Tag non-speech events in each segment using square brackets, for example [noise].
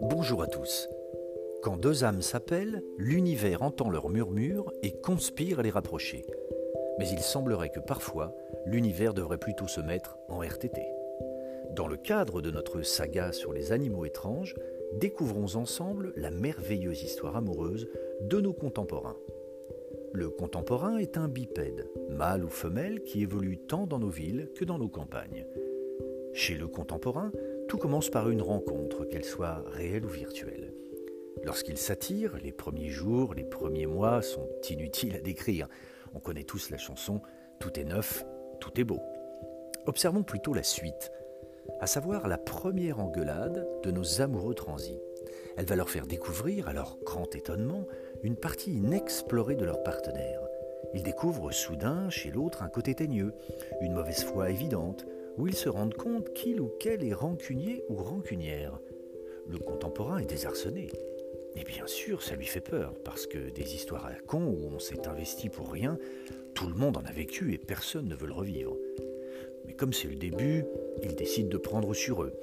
Bonjour à tous. Quand deux âmes s'appellent, l'univers entend leurs murmures et conspire à les rapprocher. Mais il semblerait que parfois, l'univers devrait plutôt se mettre en RTT. Dans le cadre de notre saga sur les animaux étranges, découvrons ensemble la merveilleuse histoire amoureuse de nos contemporains. Le contemporain est un bipède, mâle ou femelle, qui évolue tant dans nos villes que dans nos campagnes. Chez le contemporain, tout commence par une rencontre, qu'elle soit réelle ou virtuelle. Lorsqu'il s'attire, les premiers jours, les premiers mois sont inutiles à décrire. On connaît tous la chanson Tout est neuf, tout est beau. Observons plutôt la suite, à savoir la première engueulade de nos amoureux transis. Elle va leur faire découvrir, à leur grand étonnement, une partie inexplorée de leur partenaire. Ils découvrent soudain chez l'autre un côté teigneux, une mauvaise foi évidente, où ils se rendent compte qu'il ou qu'elle est rancunier ou rancunière. Le contemporain est désarçonné. Et bien sûr, ça lui fait peur, parce que des histoires à con où on s'est investi pour rien, tout le monde en a vécu et personne ne veut le revivre. Mais comme c'est le début, ils décident de prendre sur eux.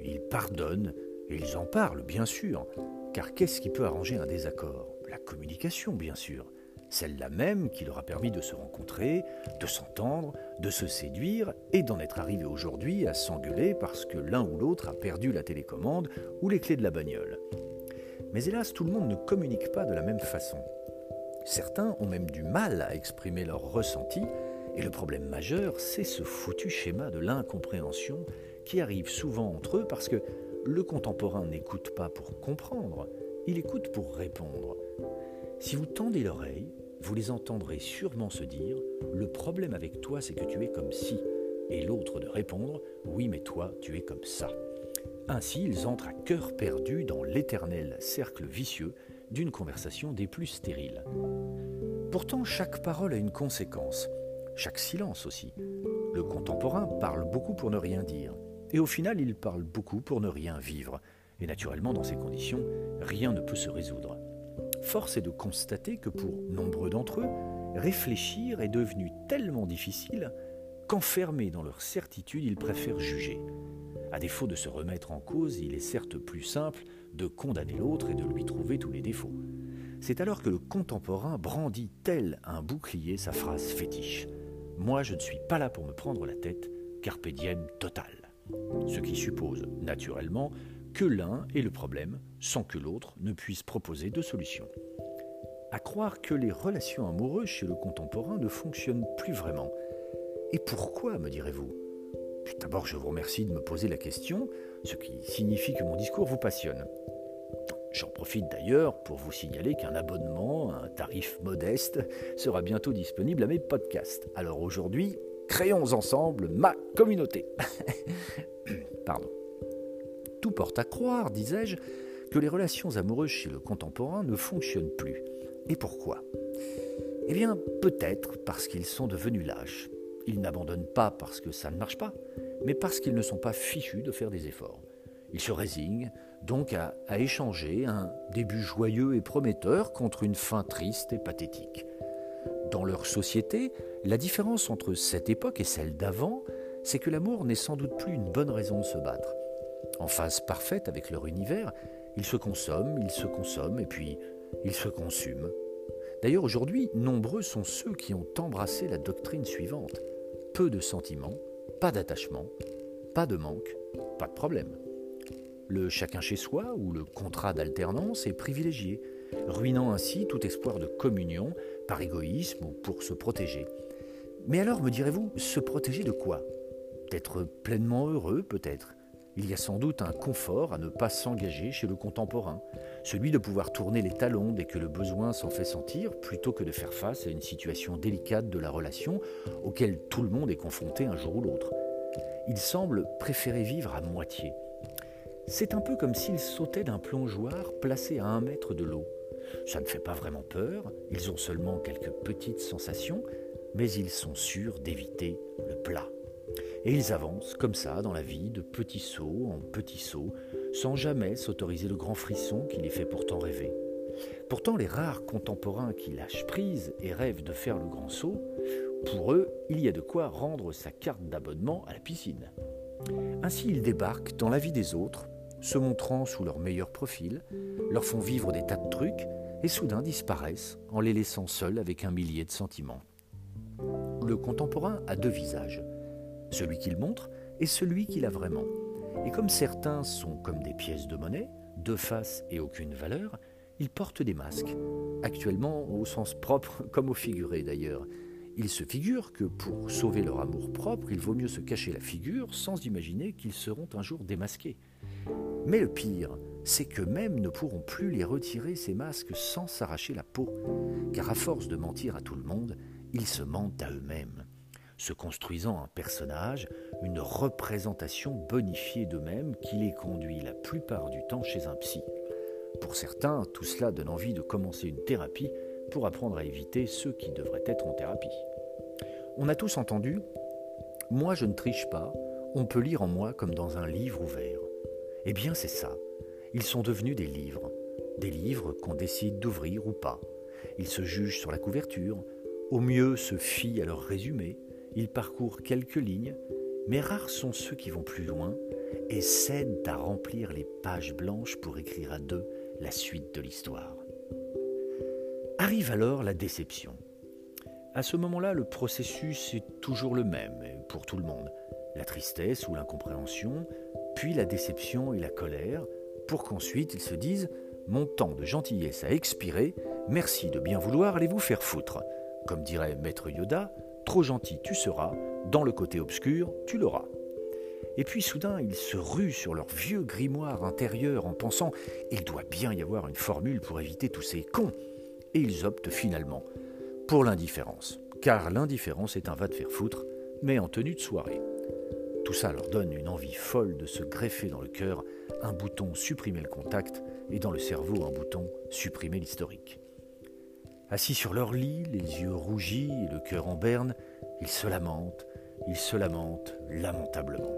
Ils pardonnent et ils en parlent, bien sûr, car qu'est-ce qui peut arranger un désaccord? La communication, bien sûr. Celle-là même qui leur a permis de se rencontrer, de s'entendre, de se séduire et d'en être arrivé aujourd'hui à s'engueuler parce que l'un ou l'autre a perdu la télécommande ou les clés de la bagnole. Mais hélas, tout le monde ne communique pas de la même façon. Certains ont même du mal à exprimer leurs ressentis, et le problème majeur, c'est ce foutu schéma de l'incompréhension qui arrive souvent entre eux parce que le contemporain n'écoute pas pour comprendre, il écoute pour répondre. Si vous tendez l'oreille, vous les entendrez sûrement se dire Le problème avec toi, c'est que tu es comme si, et l'autre de répondre Oui, mais toi, tu es comme ça. Ainsi, ils entrent à cœur perdu dans l'éternel cercle vicieux d'une conversation des plus stériles. Pourtant, chaque parole a une conséquence, chaque silence aussi. Le contemporain parle beaucoup pour ne rien dire, et au final, il parle beaucoup pour ne rien vivre. Et naturellement, dans ces conditions, rien ne peut se résoudre. Force est de constater que pour nombreux d'entre eux, réfléchir est devenu tellement difficile qu'enfermés dans leur certitude, ils préfèrent juger. À défaut de se remettre en cause, il est certes plus simple de condamner l'autre et de lui trouver tous les défauts. C'est alors que le contemporain brandit tel un bouclier sa phrase fétiche. Moi, je ne suis pas là pour me prendre la tête, carpe diem total. Ce qui suppose, naturellement, que l'un est le problème sans que l'autre ne puisse proposer de solution. À croire que les relations amoureuses chez le contemporain ne fonctionnent plus vraiment. Et pourquoi, me direz-vous? D'abord, je vous remercie de me poser la question, ce qui signifie que mon discours vous passionne. J'en profite d'ailleurs pour vous signaler qu'un abonnement un tarif modeste sera bientôt disponible à mes podcasts. Alors aujourd'hui, créons ensemble ma communauté. [laughs] Pardon. Tout porte à croire, disais-je, que les relations amoureuses chez le contemporain ne fonctionnent plus. Et pourquoi? Eh bien, peut-être parce qu'ils sont devenus lâches. Ils n'abandonnent pas parce que ça ne marche pas, mais parce qu'ils ne sont pas fichus de faire des efforts. Ils se résignent donc à, échanger un début joyeux et prometteur contre une fin triste et pathétique. Dans leur société, la différence entre cette époque et celle d'avant, c'est que l'amour n'est sans doute plus une bonne raison de se battre. En phase parfaite avec leur univers, ils se consomment, ils se consomment et puis ils se consument. D'ailleurs, aujourd'hui, nombreux sont ceux qui ont embrassé la doctrine suivante. Peu de sentiments, pas d'attachement, pas de manque, pas de problème. Le chacun chez soi ou le contrat d'alternance est privilégié, ruinant ainsi tout espoir de communion par égoïsme ou pour se protéger. Mais alors, me direz-vous, se protéger de quoi? D'être pleinement heureux peut-être? Il y a sans doute un confort à ne pas s'engager chez le contemporain, celui de pouvoir tourner les talons dès que le besoin s'en fait sentir, plutôt que de faire face à une situation délicate de la relation auquel tout le monde est confronté un jour ou l'autre. Il semble préférer vivre à moitié. C'est un peu comme s'il sautait d'un plongeoir placé à un mètre de l'eau. Ça ne fait pas vraiment peur, ils ont seulement quelques petites sensations, mais ils sont sûrs d'éviter le plat. Et ils avancent comme ça dans la vie, de petits sauts en petits sauts, sans jamais s'autoriser le grand frisson qui les fait pourtant rêver. Pourtant, les rares contemporains qui lâchent prise et rêvent de faire le grand saut, Pour eux, il y a de quoi rendre sa carte d'abonnement à la piscine. Ainsi, ils débarquent dans la vie des autres, se montrant sous leur meilleur profil, leur font vivre des tas de trucs, et soudain disparaissent en les laissant seuls avec un millier de sentiments. Le contemporain a deux visages, celui qu'il montre et celui qu'il a vraiment. Et comme certains sont comme des pièces de monnaie, deux faces et aucune valeur, ils portent des masques, actuellement au sens propre [laughs] comme au figuré d'ailleurs. Ils se figurent que pour sauver leur amour propre, il vaut mieux se cacher la figure sans imaginer qu'ils seront un jour démasqués. Mais le pire, c'est qu'eux-mêmes ne pourront plus les retirer ces masques sans s'arracher la peau, car à force de mentir à tout le monde, ils se mentent à eux-mêmes, se construisant un personnage, une représentation bonifiée d'eux-mêmes qui les conduit la plupart du temps chez un psy. Pour certains, tout cela donne envie de commencer une thérapie pour apprendre à éviter ceux qui devraient être en thérapie. On a tous entendu Moi je ne triche pas, on peut lire en moi comme dans un livre ouvert. Eh bien c'est ça, ils sont devenus des livres, des livres qu'on décide d'ouvrir ou pas. Ils se jugent sur la couverture, au mieux se fient à leur résumé, ils parcourent quelques lignes, mais rares sont ceux qui vont plus loin et cèdent à remplir les pages blanches pour écrire à deux la suite de l'histoire. Arrive alors la déception. À ce moment-là, le processus est toujours le même pour tout le monde. La tristesse ou l'incompréhension, puis la déception et la colère, pour qu'ensuite ils se disent Mon temps de gentillesse a expiré, merci de bien vouloir aller vous faire foutre. Comme dirait Maître Yoda, trop gentil tu seras, dans le côté obscur tu l'auras. Et puis soudain, ils se ruent sur leur vieux grimoire intérieur en pensant Il doit bien y avoir une formule pour éviter tous ces cons et ils optent finalement pour l'indifférence, car l'indifférence est un va de faire foutre, mais en tenue de soirée. Tout ça leur donne une envie folle de se greffer dans le cœur un bouton supprimer le contact et dans le cerveau un bouton supprimer l'historique. Assis sur leur lit, les yeux rougis et le cœur en berne, ils se lamentent, ils se lamentent lamentablement.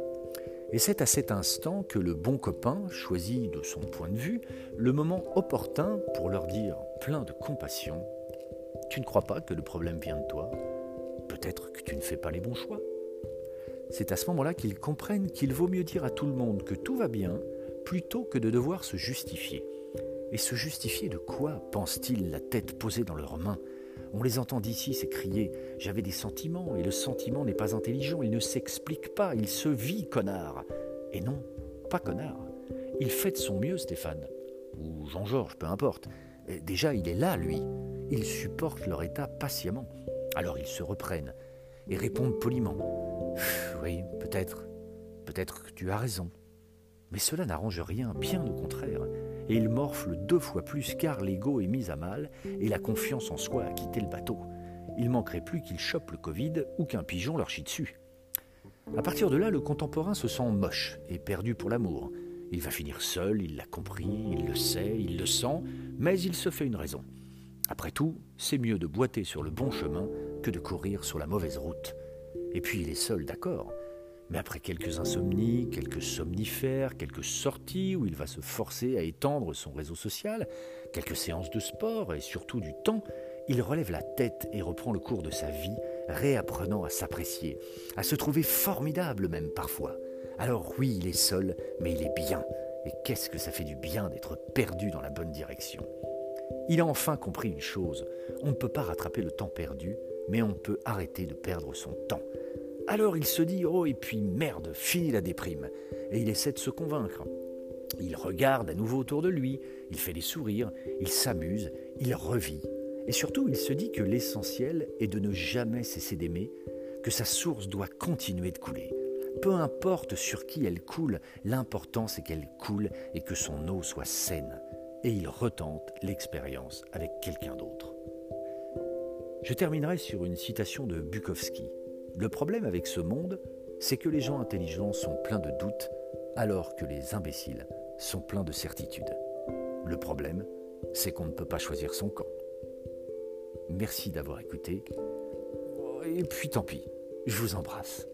Et c'est à cet instant que le bon copain choisit de son point de vue le moment opportun pour leur dire, plein de compassion, Tu ne crois pas que le problème vient de toi? Peut-être que tu ne fais pas les bons choix. C'est à ce moment-là qu'ils comprennent qu'il vaut mieux dire à tout le monde que tout va bien plutôt que de devoir se justifier. Et se justifier de quoi pensent-ils la tête posée dans leurs mains? On les entend d'ici s'écrier J'avais des sentiments, et le sentiment n'est pas intelligent, il ne s'explique pas, il se vit, connard. Et non, pas connard. Il fait de son mieux, Stéphane. Ou Jean-Georges, peu importe. Déjà, il est là, lui. Il supporte leur état patiemment. Alors ils se reprennent et répondent poliment Oui, peut-être, peut-être que tu as raison. Mais cela n'arrange rien, bien au contraire et il morfle deux fois plus car l'ego est mis à mal et la confiance en soi a quitté le bateau. Il manquerait plus qu'il chope le Covid ou qu'un pigeon leur chie dessus. À partir de là, le contemporain se sent moche et perdu pour l'amour. Il va finir seul, il l'a compris, il le sait, il le sent, mais il se fait une raison. Après tout, c'est mieux de boiter sur le bon chemin que de courir sur la mauvaise route. Et puis il est seul, d'accord, mais après quelques insomnies, quelques somnifères, quelques sorties où il va se forcer à étendre son réseau social, quelques séances de sport et surtout du temps, il relève la tête et reprend le cours de sa vie, réapprenant à s'apprécier, à se trouver formidable même parfois. Alors oui, il est seul, mais il est bien. Et qu'est-ce que ça fait du bien d'être perdu dans la bonne direction. Il a enfin compris une chose, on ne peut pas rattraper le temps perdu, mais on peut arrêter de perdre son temps. Alors il se dit Oh, et puis merde, fini la déprime. Et il essaie de se convaincre. Il regarde à nouveau autour de lui, il fait des sourires, il s'amuse, il revit. Et surtout, il se dit que l'essentiel est de ne jamais cesser d'aimer, que sa source doit continuer de couler. Peu importe sur qui elle coule, l'important c'est qu'elle coule et que son eau soit saine. Et il retente l'expérience avec quelqu'un d'autre. Je terminerai sur une citation de Bukowski. Le problème avec ce monde, c'est que les gens intelligents sont pleins de doutes, alors que les imbéciles sont pleins de certitudes. Le problème, c'est qu'on ne peut pas choisir son camp. Merci d'avoir écouté. Et puis tant pis, je vous embrasse.